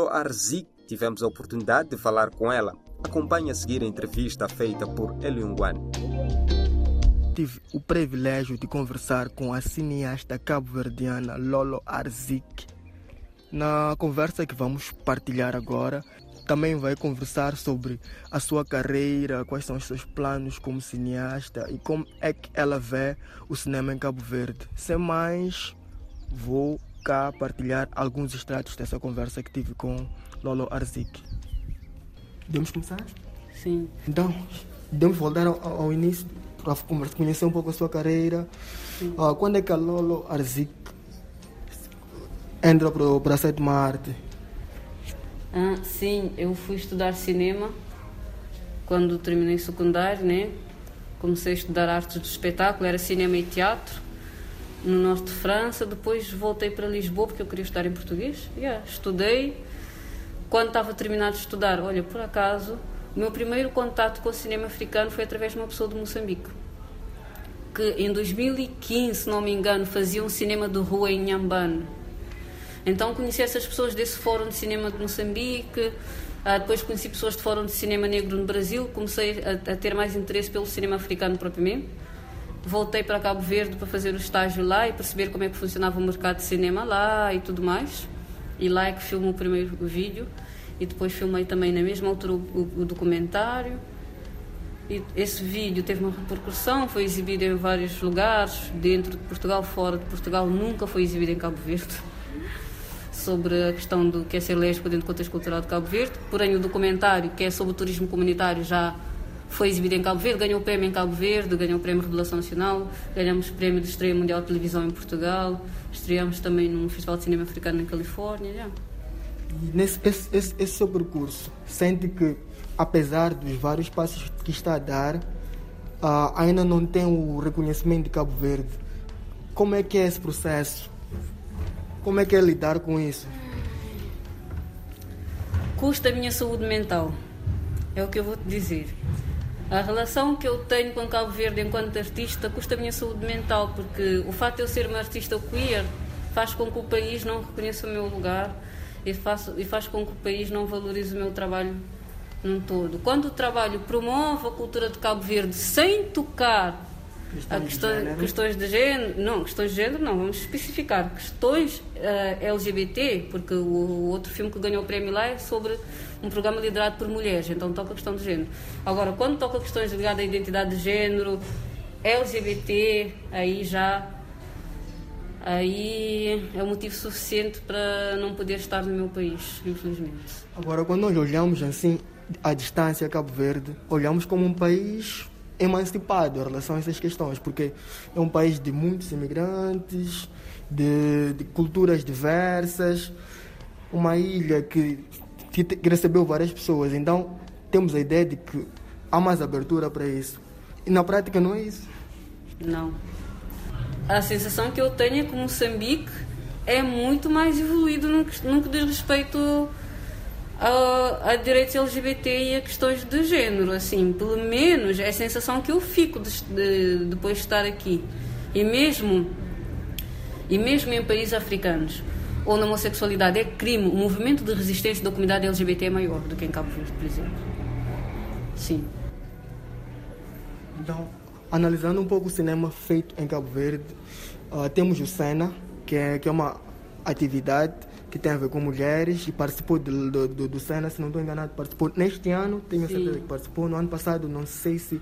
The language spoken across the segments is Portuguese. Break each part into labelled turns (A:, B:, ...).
A: Lolo Arzik, tivemos a oportunidade de falar com ela. Acompanhe a seguir a entrevista feita por Eliungwan.
B: Tive o privilégio de conversar com a cineasta cabo-verdiana Lolo Arzik. Na conversa que vamos partilhar agora, também vai conversar sobre a sua carreira, quais são os seus planos como cineasta e como é que ela vê o cinema em Cabo Verde. Sem mais, vou cá partilhar alguns extratos dessa conversa que tive com Lolo Arzik. Podemos começar?
C: Sim.
B: Então, podemos voltar ao, ao início para conhecer um pouco a sua carreira. Uh, quando é que a Lolo Arzik entra para a sétima arte?
C: Ah, sim, eu fui estudar cinema quando terminei secundário, né? Comecei a estudar artes do espetáculo, era cinema e teatro no norte de França. Depois voltei para Lisboa porque eu queria estudar em português. Yeah, estudei. Quando estava terminado de estudar, olha, por acaso, o meu primeiro contato com o cinema africano foi através de uma pessoa de Moçambique. Que em 2015, se não me engano, fazia um cinema de rua em Nhambane então conheci essas pessoas desse Fórum de Cinema de Moçambique, ah, depois conheci pessoas de Fórum de Cinema Negro no Brasil, comecei a, a, ter mais interesse pelo cinema africano propriamente. Voltei para Cabo Verde para fazer o estágio lá e perceber como é que funcionava o mercado de cinema lá e tudo mais. E lá é que filmo o primeiro vídeo e depois filmei também na mesma altura o, o, documentário. E esse vídeo teve uma repercussão, foi exibido em vários lugares, dentro de Portugal, fora de Portugal, nunca foi exibido em Cabo Verde sobre a questão do que é ser lésbica dentro do contexto cultural de Cabo Verde. Porém, o documentário, que é sobre o turismo comunitário, já foi exibido em Cabo Verde, ganhou o prémio em Cabo Verde, ganhou o prémio Revelação Nacional, ganhamos o prémio de estreia mundial de televisão em Portugal, estreamos também num festival de cinema africano na Califórnia. Já.
B: E nesse esse, esse, esse seu percurso, sente que, apesar dos vários passos que está a dar, uh, ainda não tem o reconhecimento de Cabo Verde. Como é que é esse processo? Como é que é lidar com isso?
C: Custa a minha saúde mental. É o que eu vou te dizer. A relação que eu tenho com Cabo Verde enquanto artista custa a minha saúde mental, porque o fato de eu ser uma artista queer faz com que o país não reconheça o meu lugar e faz, e faz com que o país não valorize o meu trabalho num todo. Quando o trabalho promove a cultura de Cabo Verde sem tocar
B: Questões,
C: questão,
B: de
C: questões de género, não, questões de género não, vamos especificar. Questões uh, LGBT, porque o, o, outro filme que ganhou o prémio lá é sobre um programa liderado por mulheres, então toca a questão de género. Agora, quando toca questões ligadas à identidade de género, LGBT, aí já aí é um motivo suficiente para não poder estar no meu país, infelizmente.
B: Agora, quando nós olhamos assim à distância Cabo Verde, olhamos como um país emancipado em relação a essas questões, porque é um país de muitos imigrantes, de, de culturas diversas, uma ilha que, que, recebeu várias pessoas. Então, temos a ideia de que há mais abertura para isso. E na prática não é isso.
C: Não. A sensação que eu tenho é que Moçambique é muito mais evoluído no que, no que diz respeito a, direitos LGBT e a questões de género, assim, pelo menos é a sensação que eu fico de, de, depois de estar aqui. E mesmo, e mesmo em países africanos, onde a homossexualidade é crime, o movimento de resistência da comunidade LGBT é maior do que em Cabo Verde, por exemplo. Sim.
B: Então, analisando um pouco o cinema feito em Cabo Verde, uh, temos o Sena, que é, que é uma atividade que tem a ver com mulheres e participou do, do, do, do Sena, se não estou enganado, participou neste ano, tenho Sim. certeza que participou no ano passado, não sei se...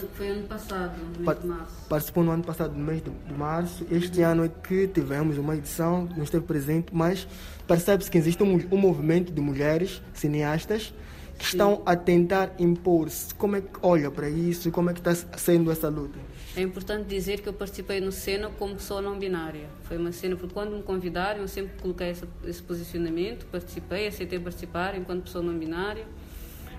C: Foi, foi ano passado, no mês de março.
B: Participou no ano passado, no mês de, de março. Este uhum. ano é que tivemos uma edição, não esteve presente, mas percebe-se que existe um, um movimento de mulheres cineastas que estão a tentar impor-se. Como é que olha para isso? Como é que está sendo essa luta?
C: É importante dizer que eu participei no Cena como pessoa não binária. Foi uma cena, porque quando me convidaram, eu sempre coloquei esse, esse posicionamento, participei, aceitei participar enquanto pessoa não binária.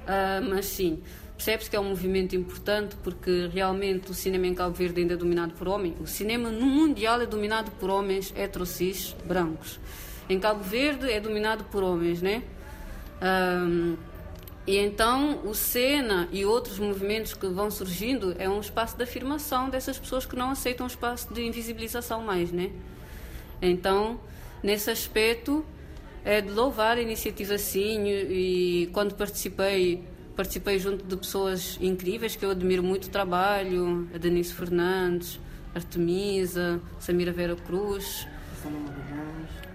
C: Uh, mas sim, percebe-se que é um movimento importante porque realmente o cinema em Cabo Verde ainda é dominado por homens. O cinema no mundial é dominado por homens heterocis brancos. Em Cabo Verde é dominado por homens, né? Uh, e então o SENA e outros movimentos que vão surgindo é um espaço de afirmação dessas pessoas que não aceitam um espaço de invisibilização mais, né? Então, nesse aspecto, é de louvar a iniciativa sim e quando participei participei junto de pessoas incríveis que eu admiro muito o trabalho, a Denise Fernandes, Artemisa, Samira Vera Cruz,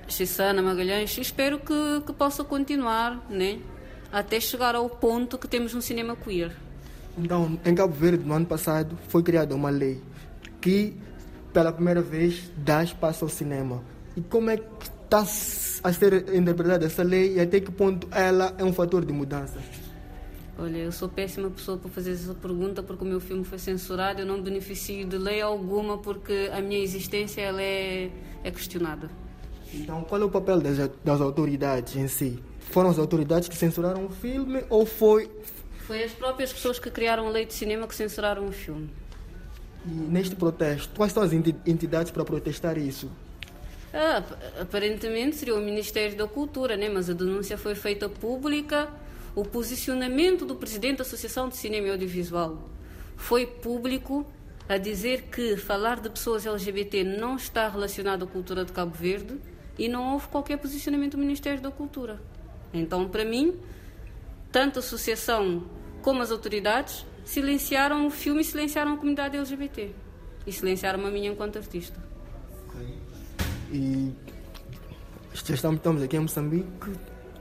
C: Xissana Magalhães, e espero que, que possa continuar, né? Até chegar ao ponto que temos um cinema queer.
B: Então, em Cabo Verde, no ano passado, foi criada uma lei que, pela primeira vez, dá espaço ao cinema. E como é que está a ser interpretada essa lei e até que ponto ela é um fator de mudança?
C: Olha, eu sou péssima pessoa para fazer essa pergunta porque o meu filme foi censurado. Eu não beneficio de lei alguma porque a minha existência ela é, é questionada.
B: Então, qual é o papel das, das autoridades em si? Foram as autoridades que censuraram o filme ou foi.
C: Foi as próprias pessoas que criaram a lei de cinema que censuraram o filme.
B: E neste protesto, quais são as entidades para protestar isso?
C: Ah, aparentemente seria o Ministério da Cultura, né? mas a denúncia foi feita pública. O posicionamento do presidente da Associação de Cinema e Audiovisual foi público a dizer que falar de pessoas LGBT não está relacionado à cultura de Cabo Verde e não houve qualquer posicionamento do Ministério da Cultura. Então, para mim, tanto a associação como as autoridades silenciaram o filme e silenciaram a comunidade LGBT. E silenciaram a minha enquanto artista.
B: E estamos, estamos aqui em Moçambique,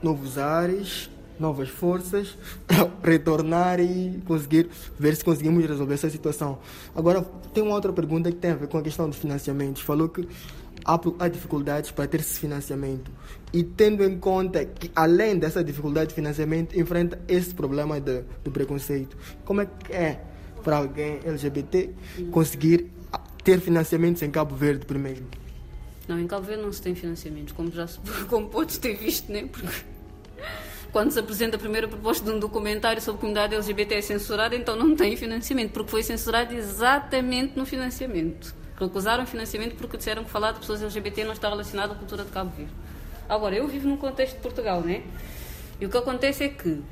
B: novos ares, novas forças, retornar e conseguir ver se conseguimos resolver essa situação. Agora, tem uma outra pergunta que tem a ver com a questão dos financiamentos. Falou que há, dificuldades para ter esse financiamento. E tendo em conta que, além dessa dificuldade de financiamento, enfrenta esse problema de, do preconceito. Como é que é para alguém LGBT conseguir ter financiamentos em Cabo Verde primeiro?
C: Não, em Cabo Verde não se tem financiamento, como já como podes ter visto, né? Porque quando se apresenta a primeira proposta de um documentário sobre a comunidade LGBT é censurada, então não tem financiamento, porque foi censurado exatamente no financiamento. Recusaram financiamento porque disseram que falar de pessoas LGBT não está relacionado à cultura de Cabo Verde. Agora, eu vivo num contexto de Portugal, né? E o que acontece é que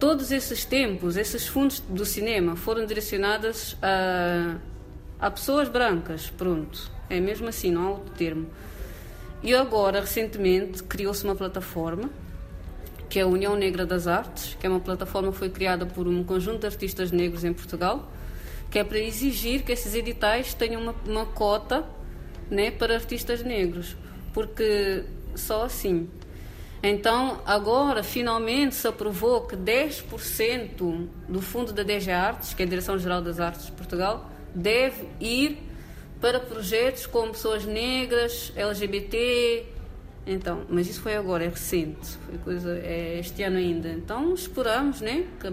C: todos esses tempos, esses fundos do cinema foram direcionados a, a pessoas brancas, pronto. É mesmo assim, não há outro termo. E agora, recentemente, criou-se uma plataforma, que é a União Negra das Artes, que é uma plataforma que foi criada por um conjunto de artistas negros em Portugal, que é para exigir que esses editais tenham uma, uma cota né, para artistas negros, porque só assim. Então, agora, finalmente, se aprovou que 10% do fundo da DG Artes, que é a Direção-Geral das Artes de Portugal, deve ir para projetos com pessoas negras, LGBT. Então, mas isso foi agora, é recente, foi coisa, é este ano ainda. Então, esperamos, né, que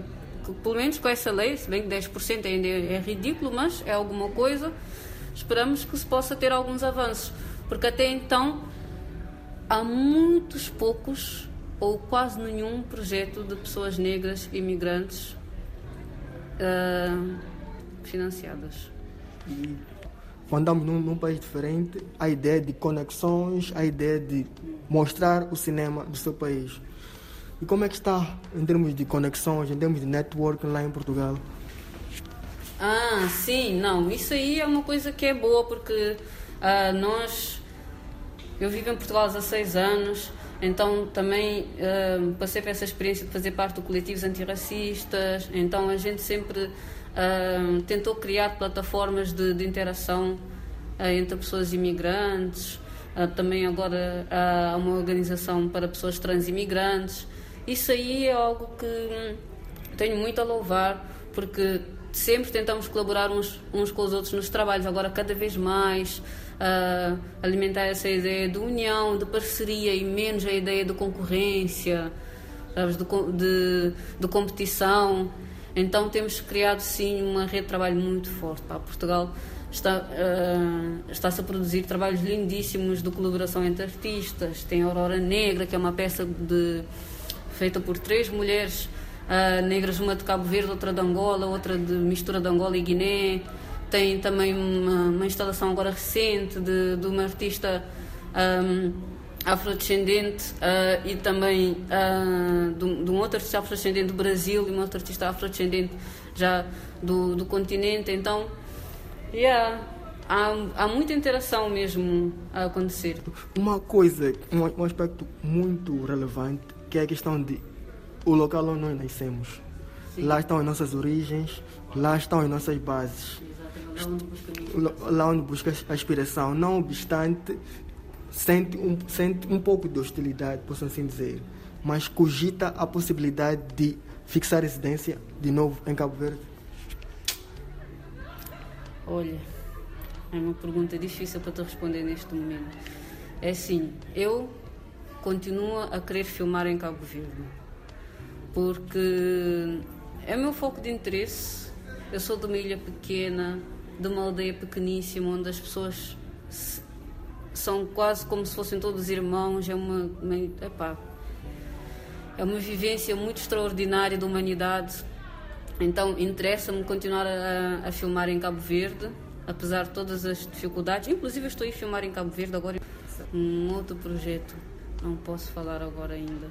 C: pelo menos com essa lei, se bem que 10% ainda é, é ridículo, mas é alguma coisa, esperamos que se possa ter alguns avanços. Porque até então há muitos poucos ou quase nenhum projeto de pessoas negras imigrantes uh, financiadas.
B: E quando estamos num, num, país diferente, a ideia de conexões, a ideia de mostrar o cinema do seu país. E como é que está em termos de conexões, em termos de networking lá em Portugal?
C: Ah, sim, não, isso aí é uma coisa que é boa porque uh, nós. Eu vivo em Portugal há 16 anos, então também uh, passei por essa experiência de fazer parte do coletivos antirracistas, então a gente sempre uh, tentou criar plataformas de, de interação entre pessoas imigrantes. também agora há uma organização para pessoas trans imigrantes. Isso aí é algo que tenho muito a louvar, porque sempre tentamos colaborar uns, uns com os outros nos trabalhos, agora cada vez mais uh, alimentar essa ideia de união, de parceria e menos a ideia de concorrência, sabes, de, de, de competição. Então temos criado sim uma rede de trabalho muito forte. Pá. Portugal está, uh, está-se a produzir trabalhos lindíssimos de colaboração entre artistas. Tem Aurora Negra, que é uma peça de feita por três mulheres uh, negras, uma de Cabo Verde, outra de Angola, outra de mistura de Angola e Guiné. Tem também uma, uma instalação agora recente de, de uma artista um, afrodescendente uh, e também uh, de, de, um outro artista afrodescendente do Brasil e um outro artista afrodescendente já do, do continente. Então, yeah, há, há muita interação mesmo a acontecer.
B: Uma coisa, um, um aspecto muito relevante, que é a questão de o local onde nós nascemos. Sim. Lá estão as nossas origens, lá estão as nossas bases. Lá onde busca a aspiração. Não obstante, sente um, sente um pouco de hostilidade, posso assim dizer, mas cogita a possibilidade de fixar residência de novo em Cabo Verde?
C: Olha, é uma pergunta difícil para te responder neste momento. É assim, eu continuo a querer filmar em Cabo Verde, porque é o meu foco de interesse. Eu sou de uma ilha pequena, de uma aldeia pequeníssima, onde as pessoas são quase como se fossem todos irmãos. É uma, uma epá, é uma vivência muito extraordinária da humanidade. Então interessa-me continuar a, a, filmar em Cabo Verde, apesar de todas as dificuldades. Inclusive estou a filmar em Cabo Verde agora um outro projeto. Não posso falar agora ainda.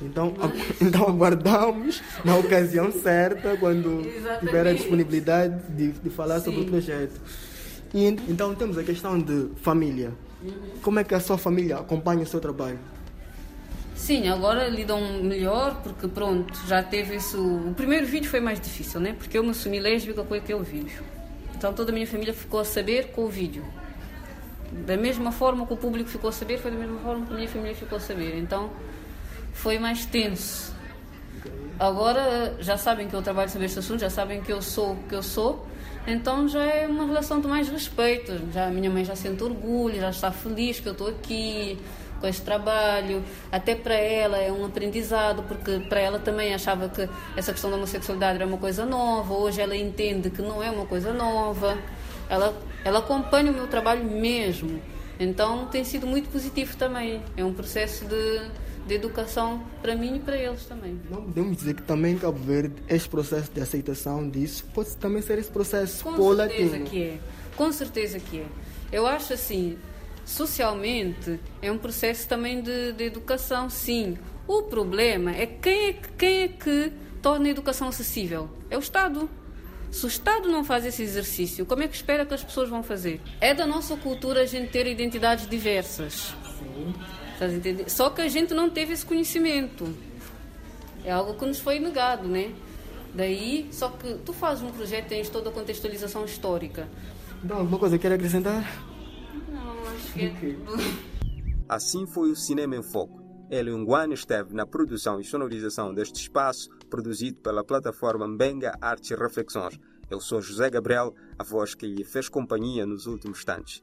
B: Então, então aguardamos na ocasião certa, quando Exatamente. tiver a disponibilidade de, de falar Sim. sobre o projeto. E, então temos a questão de família. Uhum. Como é que a sua família acompanha o seu trabalho?
C: Sim, agora lidam melhor porque pronto, já teve isso. O primeiro vídeo foi mais difícil, né? Porque eu me assumi lésbica com aquele vídeo. Então toda a minha família ficou a saber com o vídeo. Da mesma forma que o público ficou a saber, foi da mesma forma que a minha família ficou a saber. Então foi mais tenso. Agora já sabem que eu trabalho sobre este assunto, já sabem que eu sou o que eu sou. Então já é uma relação de mais respeito. Já a minha mãe já sente orgulho, já está feliz que eu estou aqui com este trabalho. Até para ela é um aprendizado, porque para ela também achava que essa questão da homossexualidade era uma coisa nova. Hoje ela entende que não é uma coisa nova. Ela, ela acompanha o meu trabalho mesmo. Então tem sido muito positivo também. É um processo de, de educação para mim e para eles também.
B: Não podemos dizer que também em Cabo Verde este processo de aceitação disso pode também ser esse processo
C: Com certeza que é. Com certeza que é. Eu acho assim, socialmente é um processo também de, de educação, sim. O problema é quem, é quem é que torna a educação acessível? É o Estado. Se o Estado não faz esse exercício, como é que espera que as pessoas vão fazer? É da nossa cultura a gente ter identidades diversas. Sim. Só que a gente não teve esse conhecimento. É algo que nos foi negado, né? Daí, só que tu fazes um projeto, tens toda a contextualização histórica.
B: Então, alguma coisa quer acrescentar?
A: Assim foi o Cinema em Foco. Hélio Nguane esteve na produção e sonorização deste espaço, produzido pela plataforma Mbenga Artes e Reflexões. Eu sou José Gabriel, a voz que lhe fez companhia nos últimos instantes.